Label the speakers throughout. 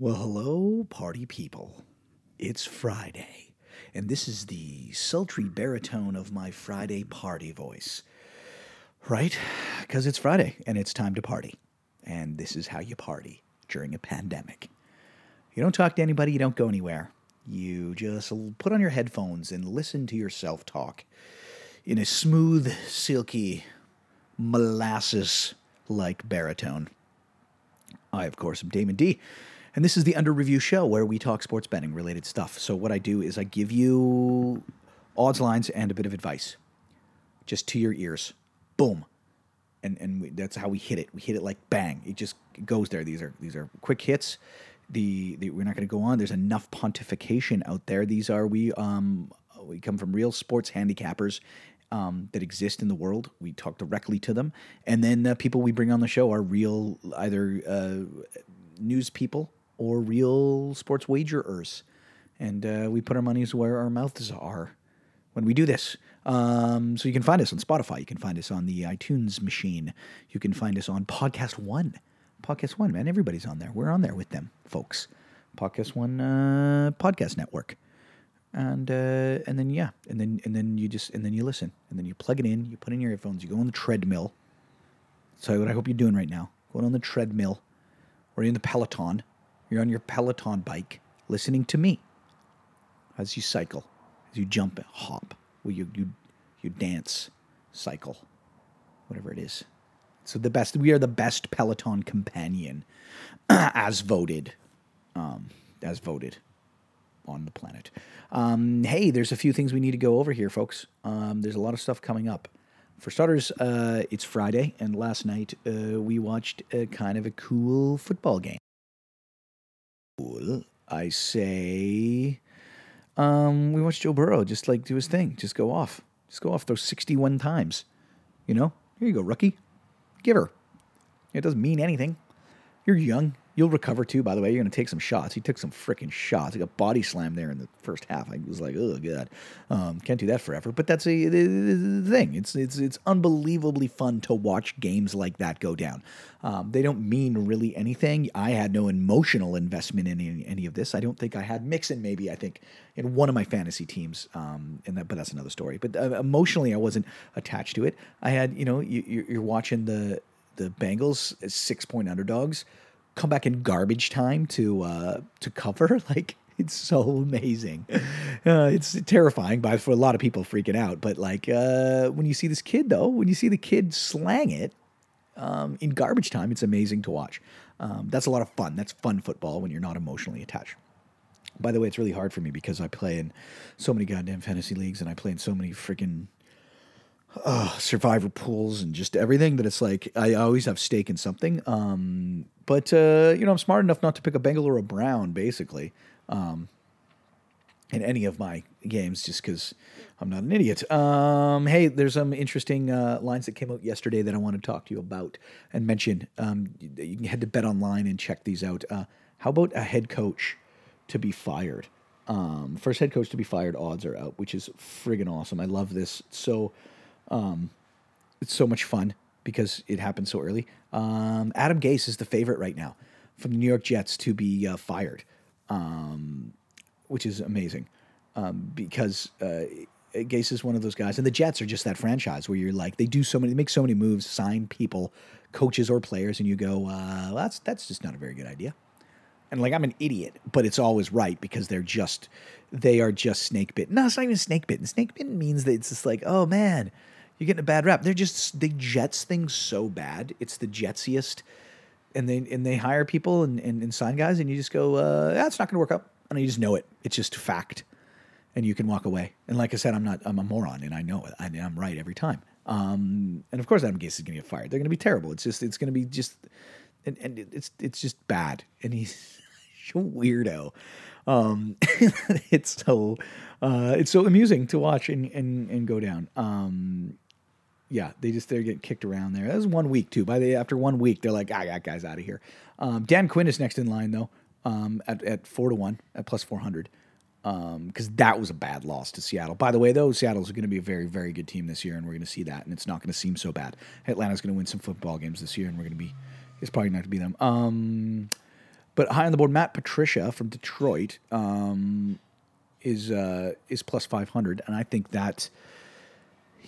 Speaker 1: Well, hello, party people. It's Friday, and this is the sultry baritone of my Friday party voice. Right? Because it's Friday, and it's time to party. And this is how you party during a pandemic. You don't talk to anybody, you don't go anywhere. You just put on your headphones and listen to yourself talk in a smooth, silky, molasses like baritone. I, of course, am Damon D. And this is the Under Review Show where we talk sports betting related stuff. So, what I do is I give you odds lines and a bit of advice just to your ears. Boom. And, and we, that's how we hit it. We hit it like bang. It just goes there. These are these are quick hits. The, the we're not going to go on. There's enough pontification out there. These are we um we come from real sports handicappers um, that exist in the world. We talk directly to them, and then the people we bring on the show are real either uh, news people or real sports wagerers, and uh, we put our monies where our mouths are when we do this. Um, so you can find us on Spotify. You can find us on the iTunes machine. You can find us on Podcast One. Podcast One, man, everybody's on there. We're on there with them, folks. Podcast One uh, podcast network and uh, and then yeah, and then and then you just and then you listen, and then you plug it in, you put in your earphones, you go on the treadmill. So what I hope you're doing right now, going on the treadmill, or in the Peloton, you're on your Peloton bike, listening to me as you cycle, as you jump, and hop, well, you you you dance, cycle, whatever it is. So the best, we are the best Peloton companion, as voted, um, as voted on the planet. Um, hey, there's a few things we need to go over here, folks. Um, there's a lot of stuff coming up. For starters, uh, it's Friday, and last night uh, we watched a kind of a cool football game. I say. Um, we watch Joe Burrow just like do his thing, just go off, just go off those 61 times. You know, here you go, rookie. Give her. It doesn't mean anything. You're young. You'll recover too, by the way. You're going to take some shots. He took some freaking shots. He got body slam there in the first half. I was like, oh, God. Um, can't do that forever. But that's a, the thing. It's, it's, it's unbelievably fun to watch games like that go down. Um, they don't mean really anything. I had no emotional investment in any, any of this. I don't think I had Mixon, maybe, I think, in one of my fantasy teams. Um, and that, but that's another story. But uh, emotionally, I wasn't attached to it. I had, you know, you, you're you're watching the, the Bengals as six point underdogs come back in garbage time to uh, to cover. Like it's so amazing. Uh, it's terrifying, but for a lot of people freaking out. But like uh, when you see this kid, though, when you see the kid slang it um, in garbage time, it's amazing to watch. Um, that's a lot of fun. That's fun football when you're not emotionally attached. By the way, it's really hard for me because I play in so many goddamn fantasy leagues and I play in so many freaking uh, survivor pools and just everything that it's like I always have stake in something. Um, but uh, you know, I'm smart enough not to pick a Bengal or a Brown, basically, um, in any of my games, just because I'm not an idiot. Um, hey, there's some interesting uh, lines that came out yesterday that I want to talk to you about and mention. Um, you can head to Bet Online and check these out. Uh, how about a head coach to be fired? Um, first head coach to be fired odds are out, which is friggin' awesome. I love this. So um, it's so much fun because it happened so early. Um, Adam Gase is the favorite right now from the New York Jets to be uh, fired, um, which is amazing um, because uh, Gase is one of those guys, and the Jets are just that franchise where you're like they do so many, they make so many moves, sign people, coaches or players, and you go, uh, well, that's that's just not a very good idea. And like I'm an idiot, but it's always right because they're just they are just snake bitten. No, it's not even snake bitten. Snake bitten means that it's just like, oh man, you're getting a bad rap. They're just they jets things so bad. It's the jetsiest. And they and they hire people and, and, and sign guys and you just go, uh, that's not gonna work out. And you just know it. It's just fact. And you can walk away. And like I said, I'm not I'm a moron and I know it. I, I'm right every time. Um, and of course Adam Gase is gonna get fired. They're gonna be terrible. It's just it's gonna be just and, and it's it's just bad. And he's a weirdo. Um, it's so uh, it's so amusing to watch and and, and go down. Um, yeah, they just they're getting kicked around there. That was one week too. By the after one week, they're like, I got guys out of here. Um, Dan Quinn is next in line though, um, at at four to one at plus four hundred. Because that was a bad loss to Seattle. By the way, though, Seattle's going to be a very, very good team this year, and we're going to see that, and it's not going to seem so bad. Atlanta's going to win some football games this year, and we're going to be. It's probably not to be them. Um, But high on the board, Matt Patricia from Detroit um, is uh, is plus five hundred, and I think that.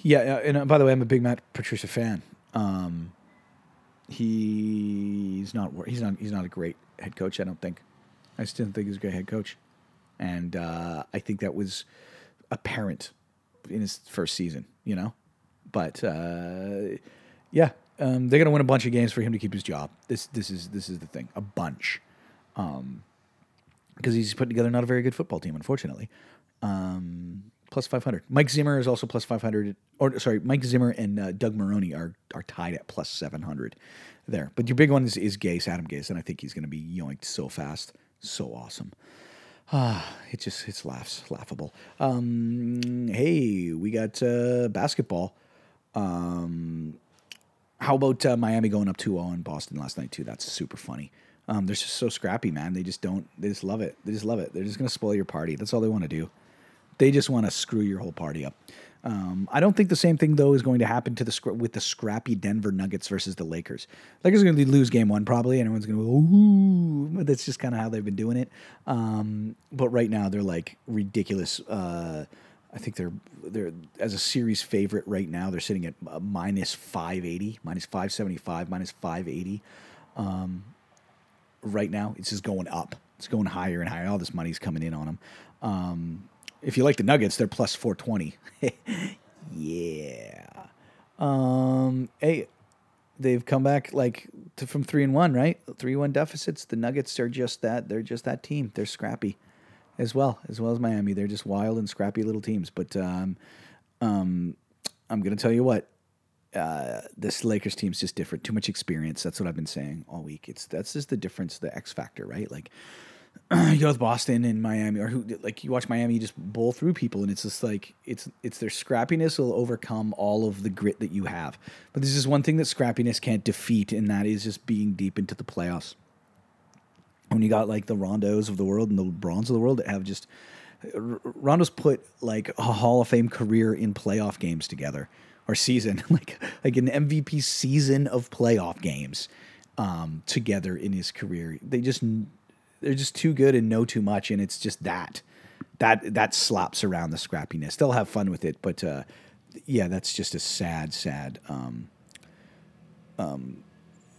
Speaker 1: Yeah, uh, and uh, by the way, I'm a big Matt Patricia fan. Um, he's not he's not he's not a great head coach. I don't think. I still didn't think he's a great head coach, and uh, I think that was apparent in his first season. You know, but uh, yeah, um, they're gonna win a bunch of games for him to keep his job. This this is this is the thing, a bunch, because um, he's put together not a very good football team, unfortunately. Um, plus 500. Mike Zimmer is also plus 500. Or sorry, Mike Zimmer and uh, Doug Marrone are are tied at plus 700 there. But your big one is, is Gase, Adam Gase, and I think he's going to be yoinked so fast, so awesome. Ah, it just it's laughs laughable. Um, hey, we got uh, basketball. Um, how about uh, Miami going up 2-0 in Boston last night too? That's super funny. Um, they're just so scrappy, man. They just don't. They just love it. They just love it. They're just gonna spoil your party. That's all they want to do. They just want to screw your whole party up. Um, I don't think the same thing though is going to happen to the with the scrappy Denver Nuggets versus the Lakers. Lakers are going to lose game one probably, and everyone's going to go ooh. But that's just kind of how they've been doing it. Um, but right now they're like ridiculous. Uh, I think they're they're as a series favorite right now. They're sitting at uh, minus five eighty, minus five seventy five, minus five eighty. Um, right now, it's just going up. It's going higher and higher. All this money's coming in on them. Um, if you like the Nuggets, they're plus 420. yeah. Um, hey, they've come back like to, from three and one, right? Three one deficits. The Nuggets are just that. They're just that team. They're scrappy, as well as well as Miami. They're just wild and scrappy little teams. But um, um, I'm gonna tell you what. Uh, this Lakers team's just different. Too much experience. That's what I've been saying all week. It's that's just the difference, the X factor, right? Like you go with Boston and Miami, or who like you watch Miami just bowl through people, and it's just like it's it's their scrappiness will overcome all of the grit that you have. But there's just one thing that scrappiness can't defeat, and that is just being deep into the playoffs. When you got like the Rondos of the world and the Brons of the world that have just Rondo's put like a Hall of Fame career in playoff games together or season, like like an MVP season of playoff games um, together in his career. They just they're just too good and know too much, and it's just that that that slaps around the scrappiness. They'll have fun with it, but uh, yeah, that's just a sad, sad um, um,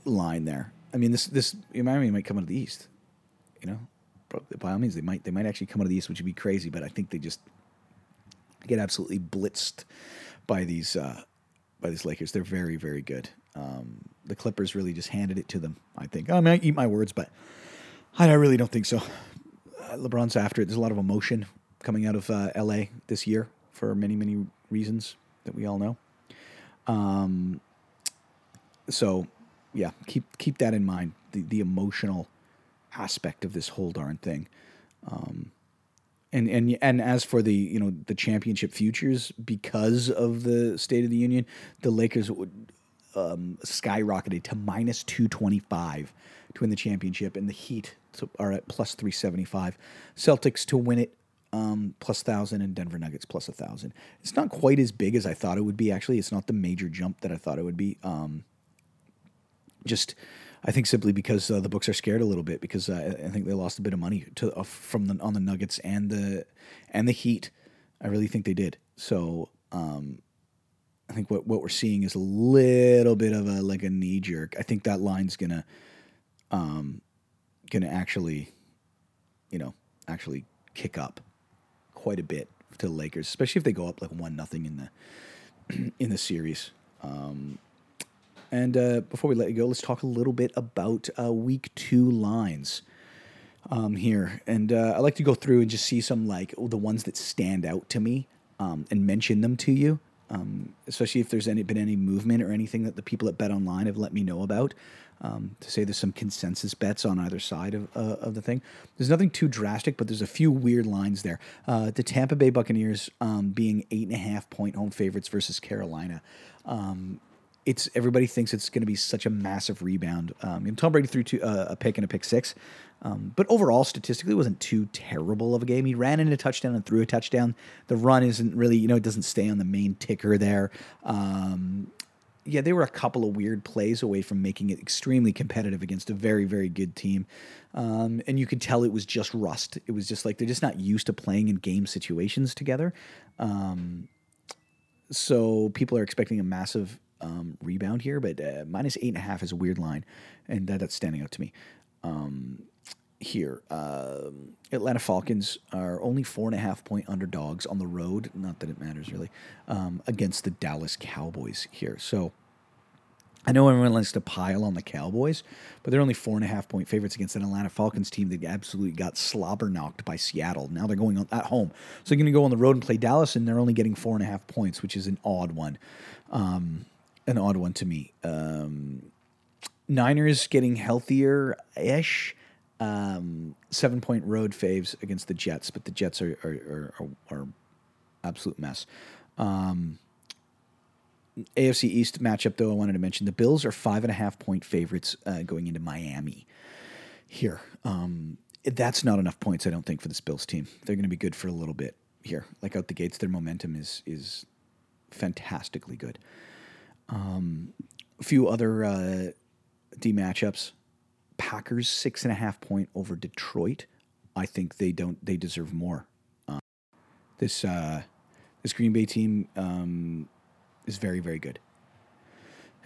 Speaker 1: line there. I mean, this this Miami might come out of the East, you know. By all means, they might they might actually come out of the East, which would be crazy. But I think they just get absolutely blitzed by these uh, by these Lakers. They're very very good. Um, the Clippers really just handed it to them. I think. I mean, I eat my words, but I really don't think so. Uh, LeBron's after it. There's a lot of emotion coming out of uh, LA this year for many, many reasons that we all know. Um, so, yeah, keep keep that in mind. The the emotional aspect of this whole darn thing. Um, and and and as for the you know the championship futures, because of the State of the Union, the Lakers would um, skyrocketed to minus two twenty five to win the championship, and the Heat are at plus 375. Celtics to win it um, plus 1,000 and Denver Nuggets plus 1,000. It's not quite as big as I thought it would be, actually. It's not the major jump that I thought it would be. Um, just, I think simply because uh, the books are scared a little bit because uh, I think they lost a bit of money to uh, from the on the Nuggets and the and the Heat. I really think they did. So um, I think what what we're seeing is a little bit of a like a knee jerk. I think that line's gonna um, to actually, you know, actually kick up quite a bit to the Lakers, especially if they go up like one nothing in the in the series. Um, and uh, before we let you go, let's talk a little bit about uh, week two lines um, here. And uh, I like to go through and just see some like the ones that stand out to me um, and mention them to you. Um, especially if there's any been any movement or anything that the people at Bet Online have let me know about um, to say there's some consensus bets on either side of, uh, of the thing. There's nothing too drastic, but there's a few weird lines there. Uh, the Tampa Bay Buccaneers um, being eight and a half point home favorites versus Carolina. Um, it's everybody thinks it's going to be such a massive rebound. Um, Tom Brady threw two, uh, a pick and a pick six, um, but overall statistically, it wasn't too terrible of a game. He ran in a touchdown and threw a touchdown. The run isn't really, you know, it doesn't stay on the main ticker there. Um, yeah, they were a couple of weird plays away from making it extremely competitive against a very, very good team. Um, and you could tell it was just rust. It was just like they're just not used to playing in game situations together. Um, so people are expecting a massive um, rebound here, but uh, minus eight and a half is a weird line, and that, that's standing out to me. Um, here, uh, Atlanta Falcons are only four and a half point underdogs on the road. Not that it matters really um, against the Dallas Cowboys here. So I know everyone likes to pile on the Cowboys, but they're only four and a half point favorites against an Atlanta Falcons team that absolutely got slobber knocked by Seattle. Now they're going at home, so they're going to go on the road and play Dallas, and they're only getting four and a half points, which is an odd one. Um, an odd one to me. Um, Niners getting healthier ish. Um, seven point road faves against the Jets, but the Jets are are, are, are absolute mess. Um, AFC East matchup, though, I wanted to mention the Bills are five and a half point favorites uh, going into Miami here. Um, that's not enough points, I don't think, for this Bills team. They're going to be good for a little bit here. Like out the gates, their momentum is is fantastically good. Um, a few other uh, D matchups. Packers six and a half point over Detroit. I think they don't. They deserve more. Um, this uh, this Green Bay team um, is very very good,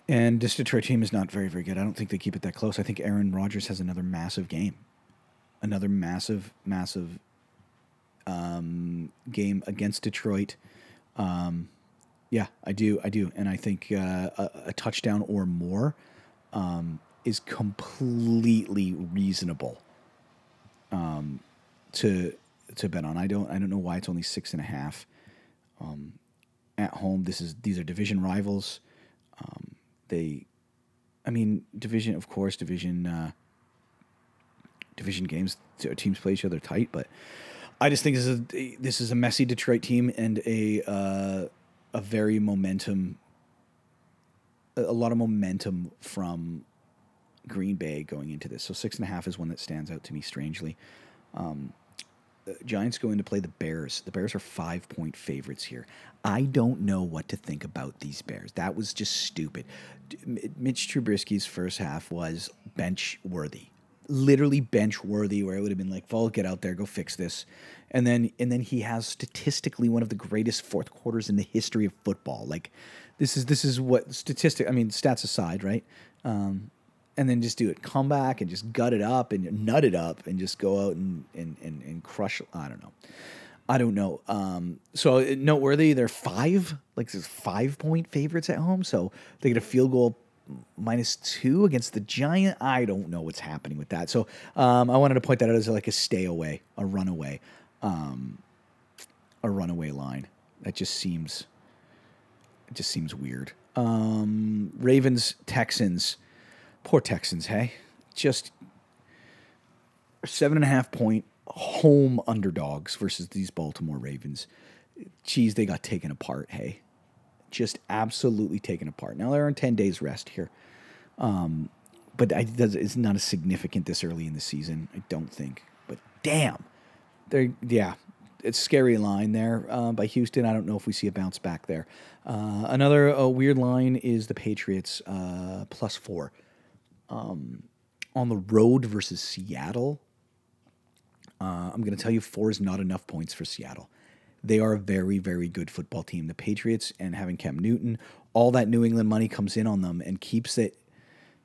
Speaker 1: and this Detroit team is not very very good. I don't think they keep it that close. I think Aaron Rodgers has another massive game, another massive massive um, game against Detroit. Um, yeah, I do. I do. And I think uh, a, a, touchdown or more um, is completely reasonable um, to to bet on. I don't I don't know why it's only six and a half. Um, at home, this is these are division rivals. Um, they, I mean, division of course, division uh, division games teams play each other tight, but I just think this is a, this is a messy Detroit team and a uh, a very momentum, a lot of momentum from Green Bay going into this. So six and a half is one that stands out to me strangely. Um, Giants go in to play the Bears. The Bears are five point favorites here. I don't know what to think about these Bears. That was just stupid. Mitch Trubisky's first half was bench worthy, literally bench worthy, where it would have been like, "Vol, get out there, go fix this." and then and then he has statistically one of the greatest fourth quarters in the history of football. Like this is this is what statistic. I mean, stats aside, right? Um, and then just do it, come back and just gut it up and nut it up and just go out and and and, and crush. I don't know. I don't know. Um, so uh, noteworthy, they're five, like this five point favorites at home. So they get a field goal minus two against the Giant. I don't know what's happening with that. So um, I wanted to point that out as like a stay away, a runaway um, a runaway line. That just seems it just seems weird. Um, Ravens Texans, poor Texans. Hey, just seven and a half point home underdogs versus these Baltimore Ravens. Geez, they got taken apart. Hey, just absolutely taken apart. Now they're on ten days rest here, um, but I, it's not as significant this early in the season. I don't think. But damn they yeah, it's scary line there uh, by Houston. I don't know if we see a bounce back there. Uh, another uh, weird line is the Patriots uh, plus four um, on the road versus Seattle. Uh, I'm going to tell you four is not enough points for Seattle. They are a very, very good football team. The Patriots and having Cam Newton, all that New England money comes in on them and keeps it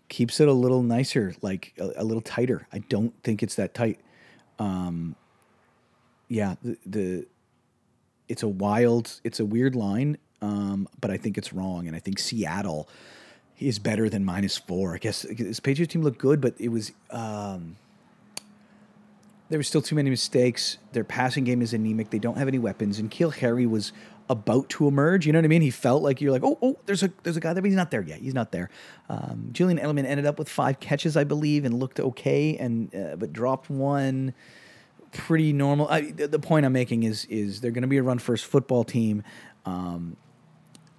Speaker 1: keeps it a little nicer, like a, a little tighter. I don't think it's that tight. Um, yeah, the, the it's a wild, it's a weird line, um, but I think it's wrong, and I think Seattle is better than minus four. I guess this Patriots team looked good, but it was um, there were still too many mistakes. Their passing game is anemic. They don't have any weapons, and N'Keal Harry was about to emerge. You know what I mean? He felt like you're like, oh, oh, there's a there's a guy there, but he's not there yet. He's not there. Um, Julian Edelman ended up with five catches, I believe, and looked okay, and uh, but dropped one pretty normal. I, the point I'm making is is they're going to be a run first football team. Um,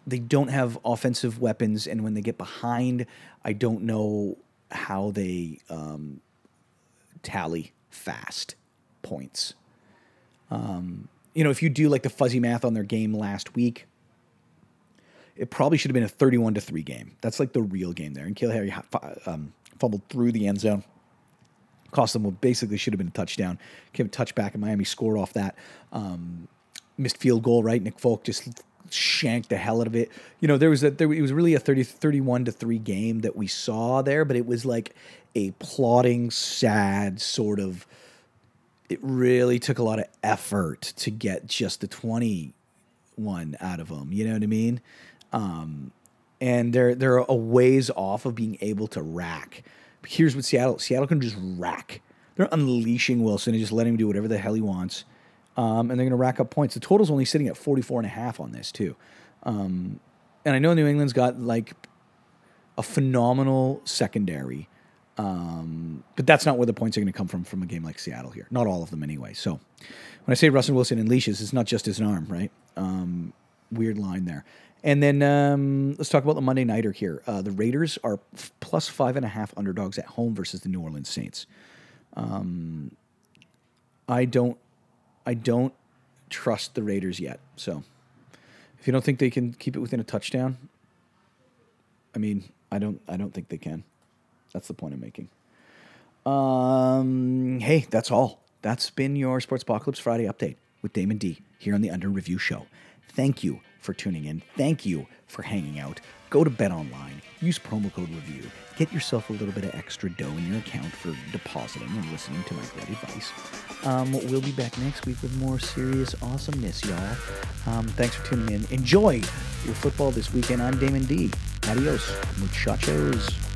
Speaker 1: they don't have offensive weapons, and when they get behind, I don't know how they um, tally fast points. Um, you know, if you do like the fuzzy math on their game last week, it probably should have been a 31 to 3 game. That's like the real game there. And N'Keal Harry um, fumbled through the end zone. Cost them what basically should have been a touchdown. Came a touchback, and Miami scored off that. Um, missed field goal, right? Nick Folk just shanked the hell out of it. You know, there was a there it was really a 30 31 to 3 game that we saw there, but it was like a plodding, sad sort of it really took a lot of effort to get just the 21 out of them, you know what I mean? Um, and they're they're a ways off of being able to rack. Here's what Seattle Seattle can just rack. They're unleashing Wilson and just letting him do whatever the hell he wants um, and they're going to rack up points. The total's only sitting at 44 and a half on this too. Um, and I know New England's got like a phenomenal secondary, um, but that's not where the points are going to come from from a game like Seattle here. Not all of them anyway. So when I say Russell Wilson and leashes, it's not just his arm, right? Um, weird line there. And then um, let's talk about the Monday Nighter here. Uh, the Raiders are f- plus five and a half underdogs at home versus the New Orleans Saints. Um, I don't I don't trust the Raiders yet. So if you don't think they can keep it within a touchdown, I mean, I don't I don't think they can. That's the point I'm making. Um, hey, that's all. That's been your Sportspocalypse Friday update with Damon D here on the Under Review Show. Thank you for tuning in. Thank you for hanging out. Go to Bet Online, use promo code REVIEW, get yourself a little bit of extra dough in your account for depositing and listening to my great advice. Um, we'll be back next week with more serious awesomeness, y'all. Um, thanks for tuning in. Enjoy your football this weekend. I'm Damon D. Adios, muchachos.